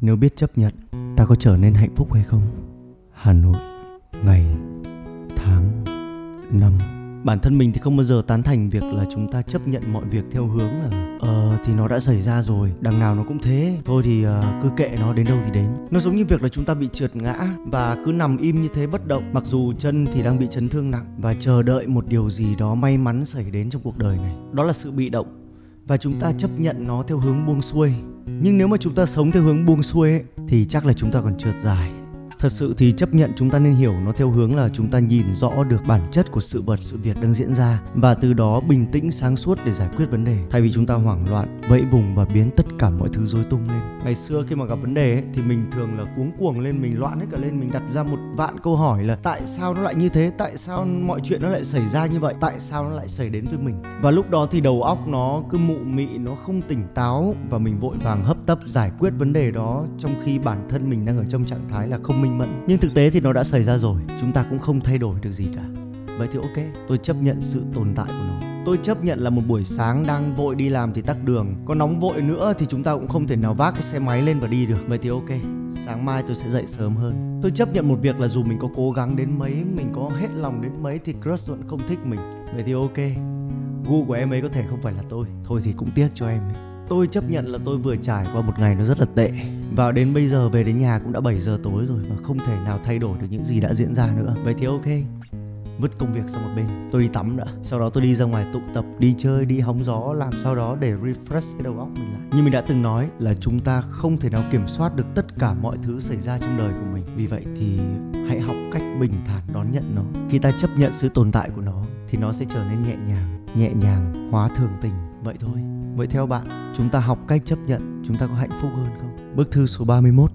Nếu biết chấp nhận, ta có trở nên hạnh phúc hay không? Hà Nội, ngày, tháng, năm. Bản thân mình thì không bao giờ tán thành việc là chúng ta chấp nhận mọi việc theo hướng là Ờ thì nó đã xảy ra rồi, đằng nào nó cũng thế Thôi thì uh, cứ kệ nó đến đâu thì đến Nó giống như việc là chúng ta bị trượt ngã Và cứ nằm im như thế bất động Mặc dù chân thì đang bị chấn thương nặng Và chờ đợi một điều gì đó may mắn xảy đến trong cuộc đời này Đó là sự bị động và chúng ta chấp nhận nó theo hướng buông xuôi nhưng nếu mà chúng ta sống theo hướng buông xuôi ấy, thì chắc là chúng ta còn trượt dài thật sự thì chấp nhận chúng ta nên hiểu nó theo hướng là chúng ta nhìn rõ được bản chất của sự vật sự việc đang diễn ra và từ đó bình tĩnh sáng suốt để giải quyết vấn đề. Thay vì chúng ta hoảng loạn vẫy vùng và biến tất cả mọi thứ rối tung lên. Ngày xưa khi mà gặp vấn đề ấy, thì mình thường là cuống cuồng lên mình loạn hết cả lên mình đặt ra một vạn câu hỏi là tại sao nó lại như thế? Tại sao mọi chuyện nó lại xảy ra như vậy? Tại sao nó lại xảy đến với mình? Và lúc đó thì đầu óc nó cứ mụ mị nó không tỉnh táo và mình vội vàng hấp tấp giải quyết vấn đề đó trong khi bản thân mình đang ở trong trạng thái là không minh minh mẫn nhưng thực tế thì nó đã xảy ra rồi. Chúng ta cũng không thay đổi được gì cả. Vậy thì ok, tôi chấp nhận sự tồn tại của nó. Tôi chấp nhận là một buổi sáng đang vội đi làm thì tắc đường. Có nóng vội nữa thì chúng ta cũng không thể nào vác cái xe máy lên và đi được. Vậy thì ok, sáng mai tôi sẽ dậy sớm hơn. Tôi chấp nhận một việc là dù mình có cố gắng đến mấy, mình có hết lòng đến mấy thì crush vẫn không thích mình. Vậy thì ok, gu của em ấy có thể không phải là tôi. Thôi thì cũng tiếc cho em ấy. Tôi chấp nhận là tôi vừa trải qua một ngày nó rất là tệ và đến bây giờ về đến nhà cũng đã 7 giờ tối rồi và không thể nào thay đổi được những gì đã diễn ra nữa. Vậy thì ok vứt công việc sang một bên. Tôi đi tắm đã. Sau đó tôi đi ra ngoài tụ tập đi chơi đi hóng gió làm sau đó để refresh cái đầu óc mình lại. Như mình đã từng nói là chúng ta không thể nào kiểm soát được tất cả mọi thứ xảy ra trong đời của mình. Vì vậy thì hãy học cách bình thản đón nhận nó. Khi ta chấp nhận sự tồn tại của nó thì nó sẽ trở nên nhẹ nhàng nhẹ nhàng hóa thường tình. Vậy thôi. Vậy theo bạn, chúng ta học cách chấp nhận chúng ta có hạnh phúc hơn không? Bức thư số 31